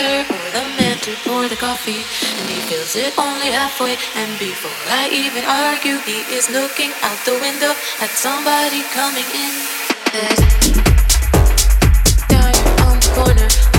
counter for the man to pour the coffee. And he fills it only halfway. And before I even argue, he is looking out the window at somebody coming in. Down on the corner,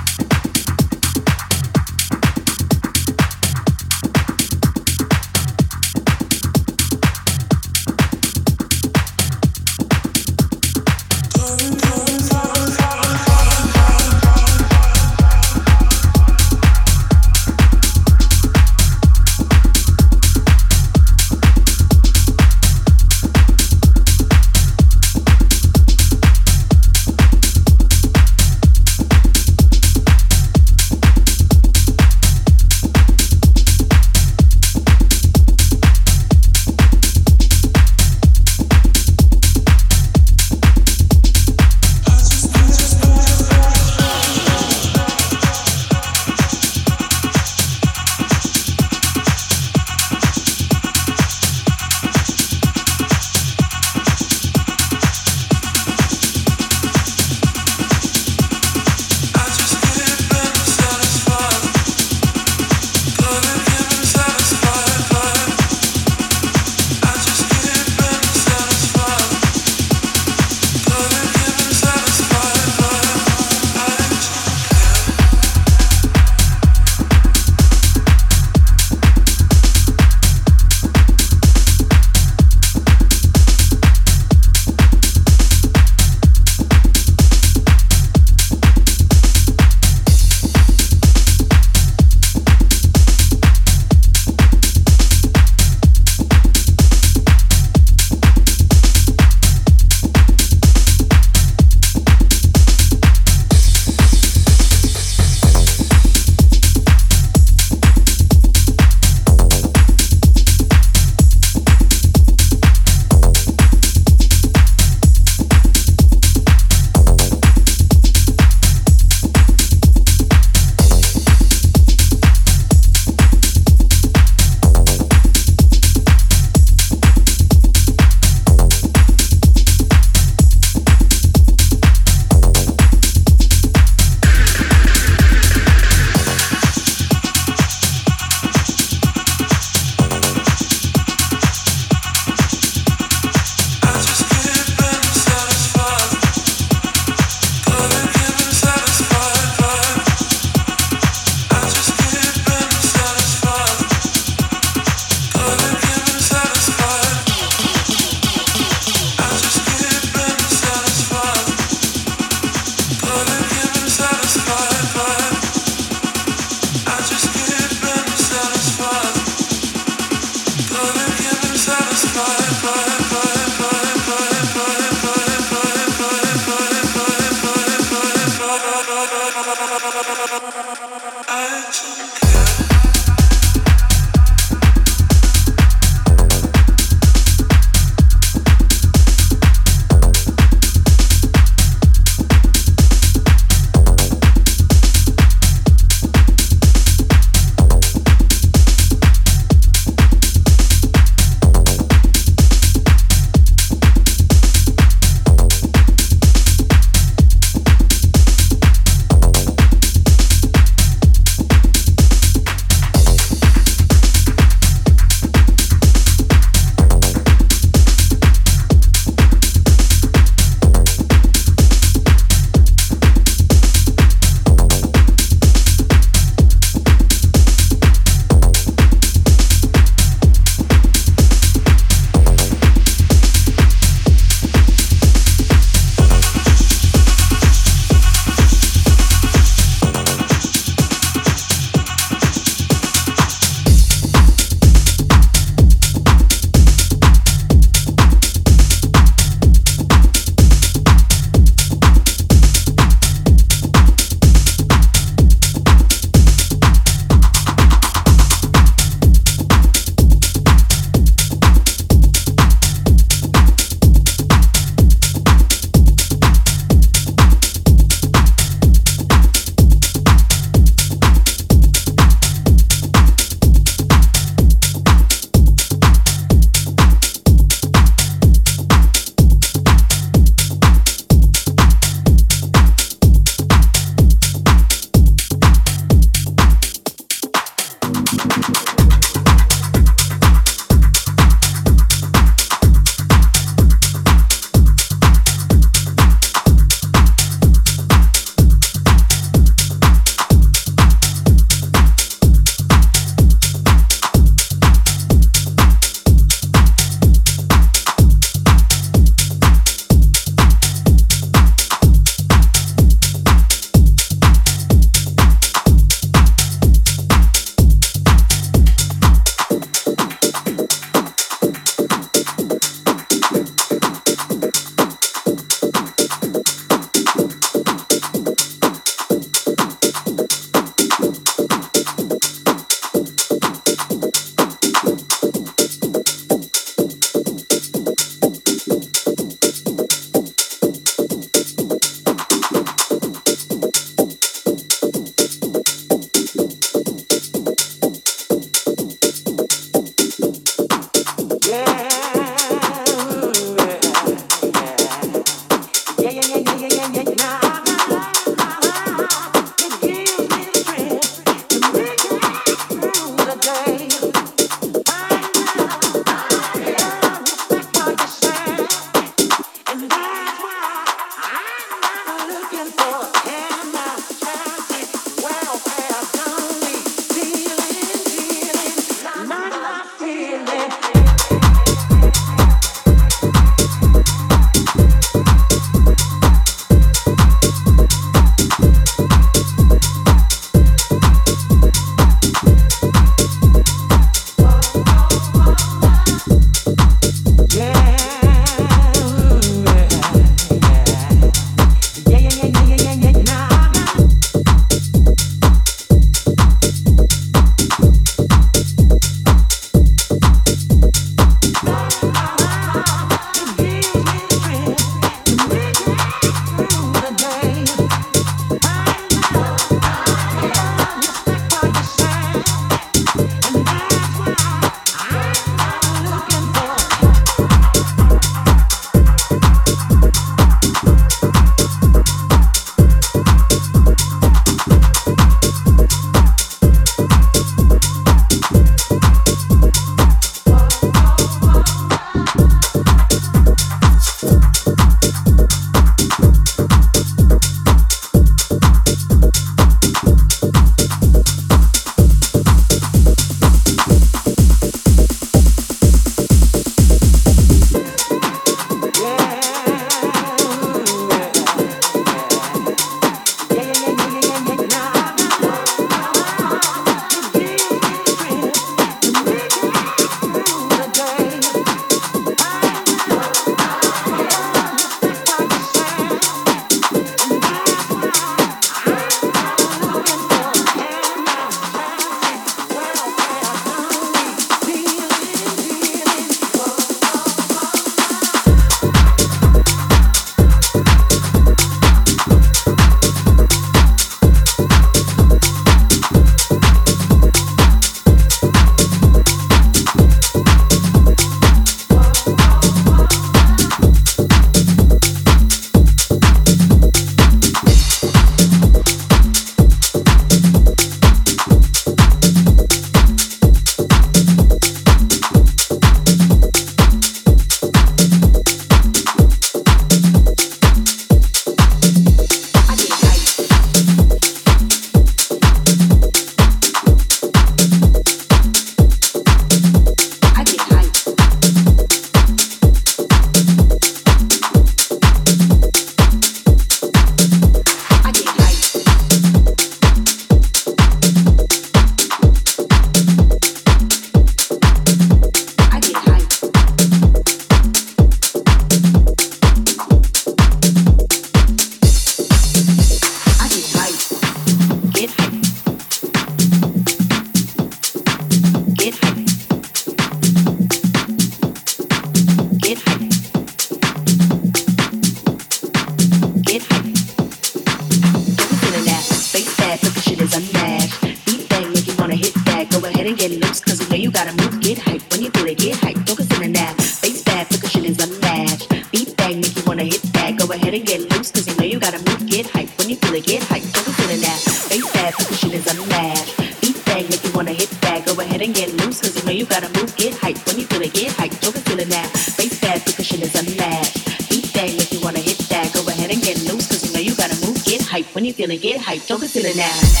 get hyped. Don't now.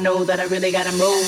know that I really gotta move.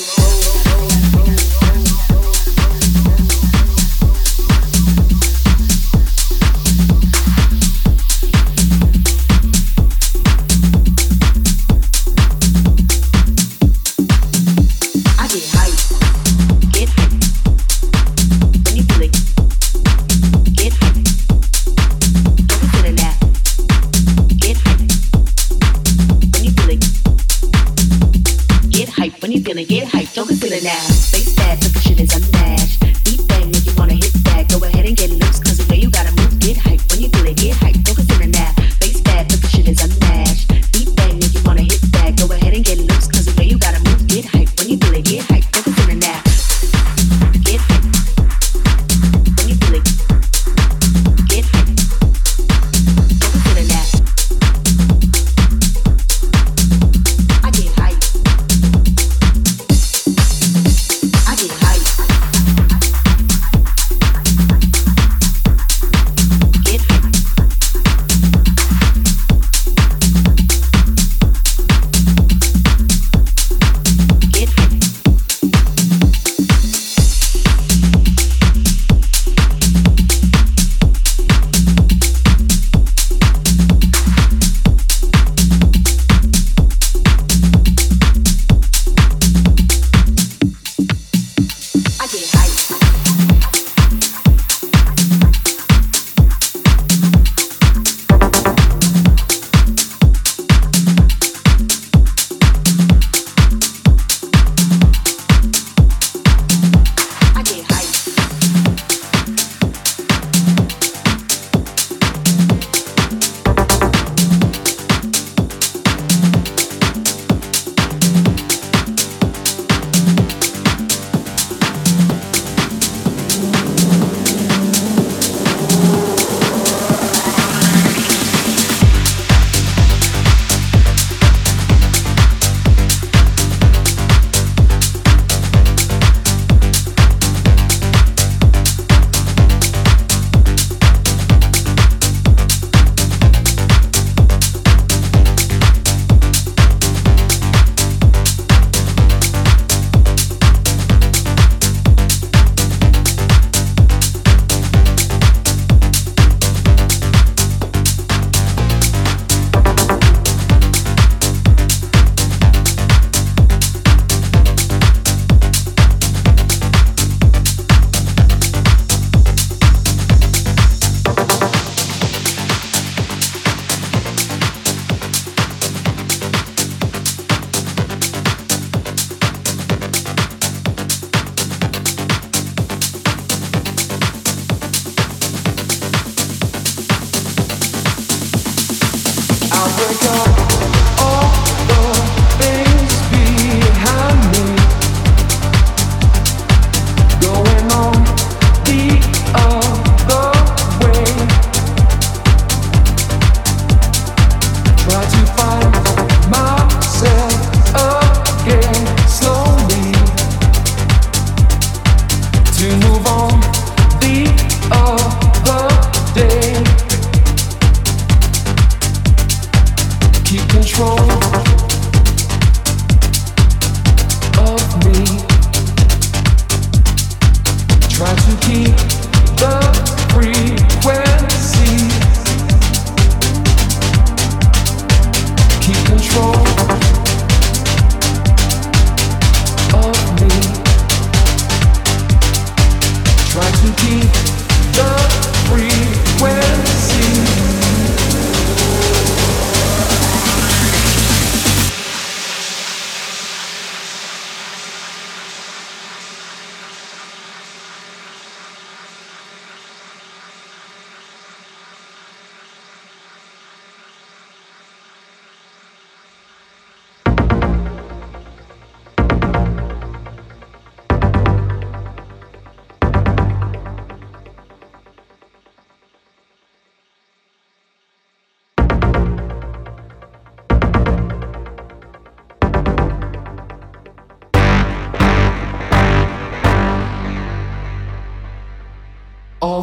me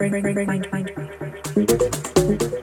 mind, mind, mind.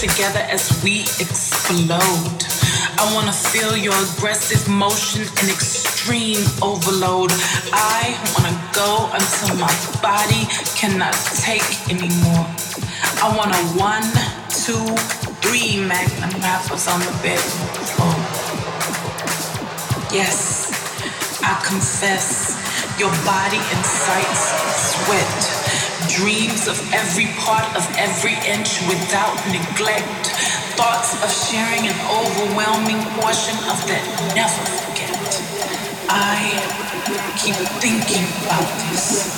Together as we explode. I wanna feel your aggressive motion and extreme overload. I wanna go until my body cannot take anymore. I want a one, two, three magnum wrappers on the bedroom oh. floor. Yes, I confess, your body incites sweat, dreams of every part of every inch without neglect thoughts of sharing an overwhelming portion of that never forget. I keep thinking about this,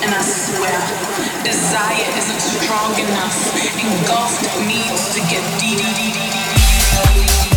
and I swear, desire isn't strong enough. Engulfed needs to get deep.